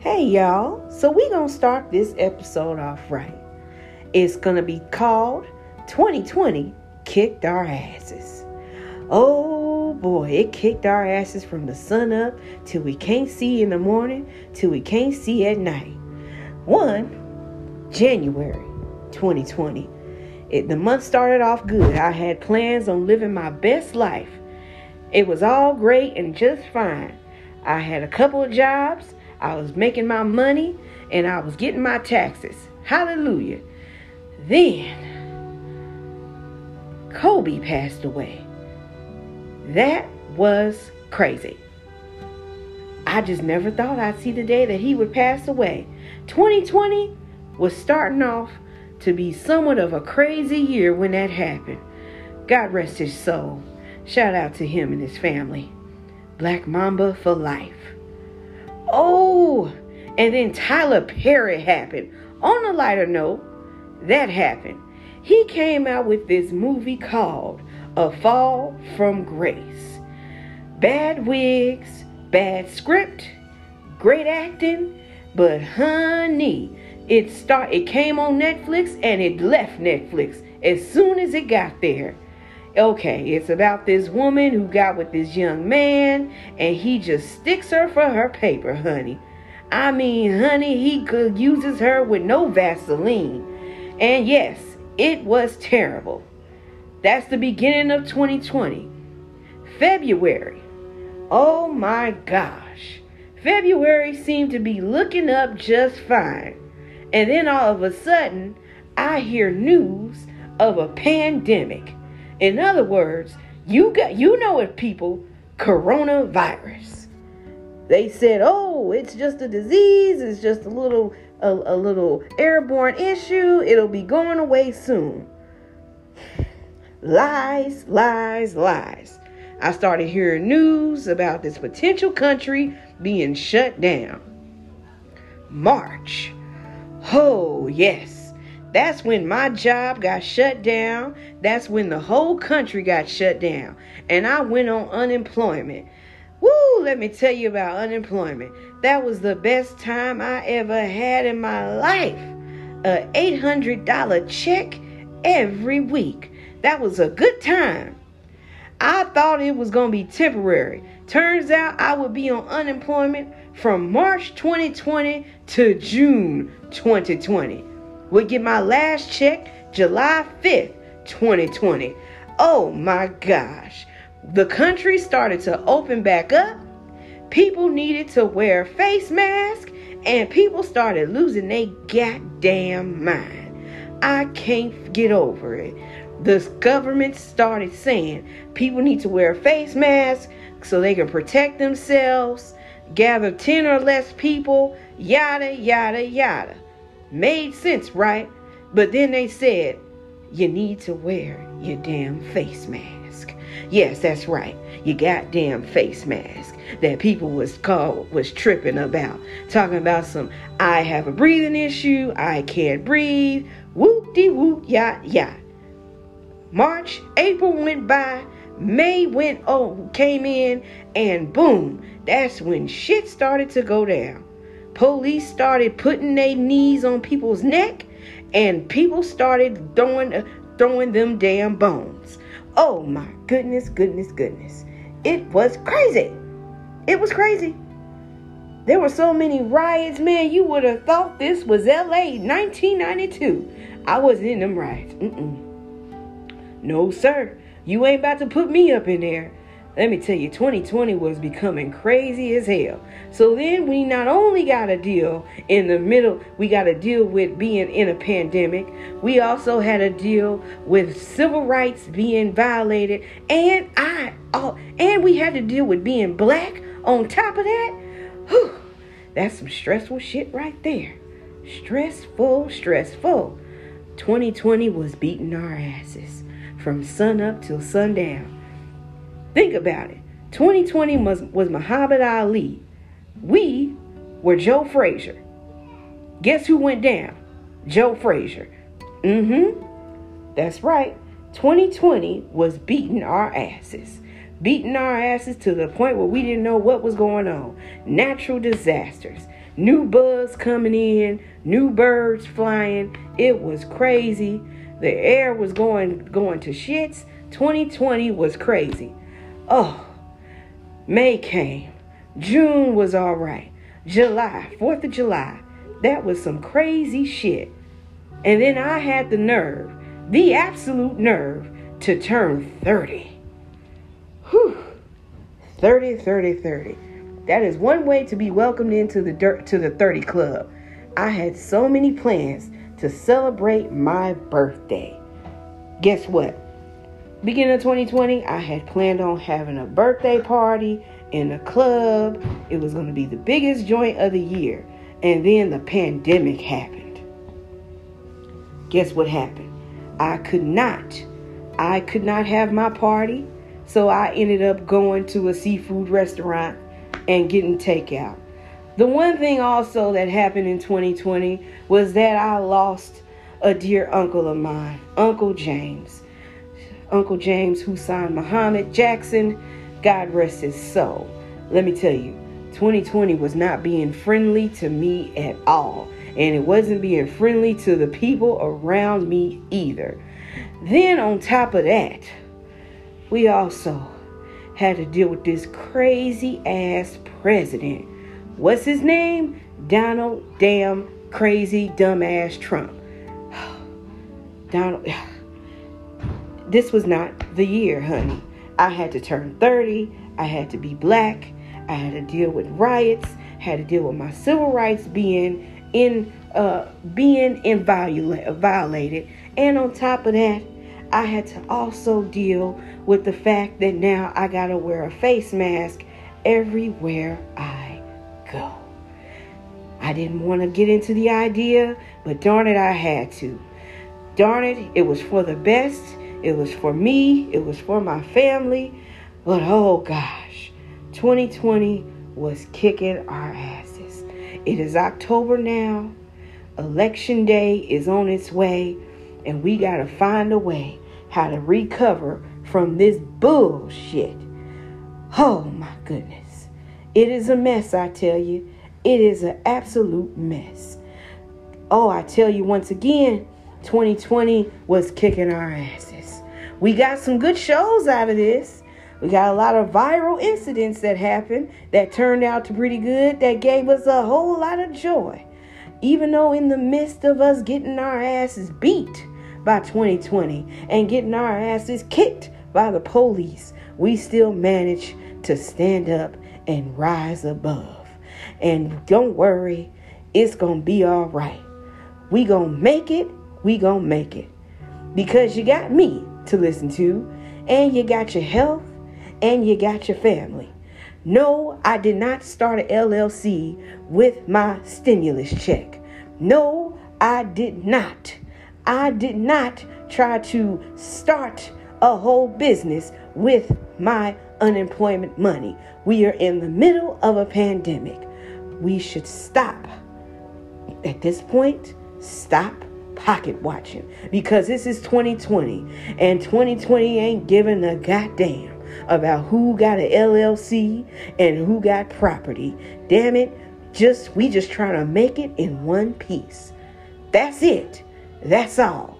Hey y'all, so we gonna start this episode off right. It's gonna be called 2020 Kicked Our Asses. Oh boy, it kicked our asses from the sun up till we can't see in the morning, till we can't see at night. One, January 2020. It, the month started off good. I had plans on living my best life. It was all great and just fine. I had a couple of jobs. I was making my money and I was getting my taxes. Hallelujah. Then Kobe passed away. That was crazy. I just never thought I'd see the day that he would pass away. 2020 was starting off to be somewhat of a crazy year when that happened. God rest his soul. Shout out to him and his family. Black Mamba for life. Oh, and then Tyler Perry happened. On a lighter note, that happened. He came out with this movie called A Fall from Grace. Bad wigs, bad script, great acting, but honey, it start it came on Netflix and it left Netflix as soon as it got there. Okay, it's about this woman who got with this young man and he just sticks her for her paper, honey. I mean, honey, he could uses her with no Vaseline. And yes, it was terrible. That's the beginning of 2020. February. Oh my gosh. February seemed to be looking up just fine. And then all of a sudden, I hear news of a pandemic. In other words, you got you know it people, coronavirus. They said, "Oh, it's just a disease, it's just a little a, a little airborne issue. It'll be going away soon." Lies, lies, lies. I started hearing news about this potential country being shut down. March. Oh, yes. That's when my job got shut down. That's when the whole country got shut down. And I went on unemployment. Woo, let me tell you about unemployment. That was the best time I ever had in my life. A $800 check every week. That was a good time. I thought it was going to be temporary. Turns out I would be on unemployment from March 2020 to June 2020. Would get my last check July 5th, 2020. Oh my gosh. The country started to open back up. People needed to wear face masks and people started losing their goddamn mind. I can't get over it. The government started saying people need to wear face masks so they can protect themselves, gather 10 or less people, yada, yada, yada. Made sense, right? But then they said, you need to wear your damn face mask. Yes, that's right. Your goddamn face mask that people was called was tripping about. Talking about some I have a breathing issue, I can't breathe, whoop de whoop, yada yada. March, April went by, May went oh came in, and boom, that's when shit started to go down. Police started putting their knees on people's neck, and people started throwing uh, throwing them damn bones. Oh my goodness, goodness, goodness. It was crazy. It was crazy. There were so many riots, man. You would have thought this was LA 1992. I was in them riots. Mm-mm. No, sir. You ain't about to put me up in there. Let me tell you, 2020 was becoming crazy as hell. So then we not only got to deal in the middle, we got to deal with being in a pandemic. We also had to deal with civil rights being violated, and I, oh, and we had to deal with being black. On top of that, whew, that's some stressful shit right there. Stressful, stressful. 2020 was beating our asses from sun up till sundown. Think about it. 2020 was, was Muhammad Ali. We were Joe Frazier. Guess who went down? Joe Frazier. Mm-hmm. That's right. 2020 was beating our asses. Beating our asses to the point where we didn't know what was going on. Natural disasters. New buzz coming in, new birds flying. It was crazy. The air was going going to shits. 2020 was crazy. Oh, May came. June was all right. July, 4th of July, that was some crazy shit. And then I had the nerve, the absolute nerve, to turn 30. Whew. 30, 30, 30. That is one way to be welcomed into the dirt to the 30 club. I had so many plans to celebrate my birthday. Guess what? Beginning of 2020, I had planned on having a birthday party in a club. It was going to be the biggest joint of the year. And then the pandemic happened. Guess what happened? I could not. I could not have my party. So I ended up going to a seafood restaurant and getting takeout. The one thing also that happened in 2020 was that I lost a dear uncle of mine, Uncle James. Uncle James Hussein Muhammad Jackson, God rest his soul. Let me tell you, 2020 was not being friendly to me at all, and it wasn't being friendly to the people around me either. Then, on top of that, we also had to deal with this crazy ass president. What's his name? Donald damn crazy dumbass Trump. Donald this was not the year, honey. I had to turn 30, I had to be black, I had to deal with riots, had to deal with my civil rights being in uh being violated, and on top of that, I had to also deal with the fact that now I got to wear a face mask everywhere I go. I didn't want to get into the idea, but darn it, I had to. Darn it, it was for the best. It was for me. It was for my family. But oh gosh, 2020 was kicking our asses. It is October now. Election day is on its way, and we got to find a way how to recover from this bullshit. Oh my goodness. It is a mess, I tell you. It is an absolute mess. Oh, I tell you once again, 2020 was kicking our asses. We got some good shows out of this. We got a lot of viral incidents that happened that turned out to pretty good that gave us a whole lot of joy. Even though in the midst of us getting our asses beat by 2020 and getting our asses kicked by the police, we still managed to stand up and rise above. And don't worry, it's going to be all right. We going to make it. We to make it. Because you got me to listen to, and you got your health, and you got your family. No, I did not start an LLC with my stimulus check. No, I did not. I did not try to start a whole business with my unemployment money. We are in the middle of a pandemic. We should stop. At this point, stop pocket watching because this is 2020 and 2020 ain't giving a goddamn about who got an LLC and who got property. Damn it, just we just trying to make it in one piece. That's it. That's all.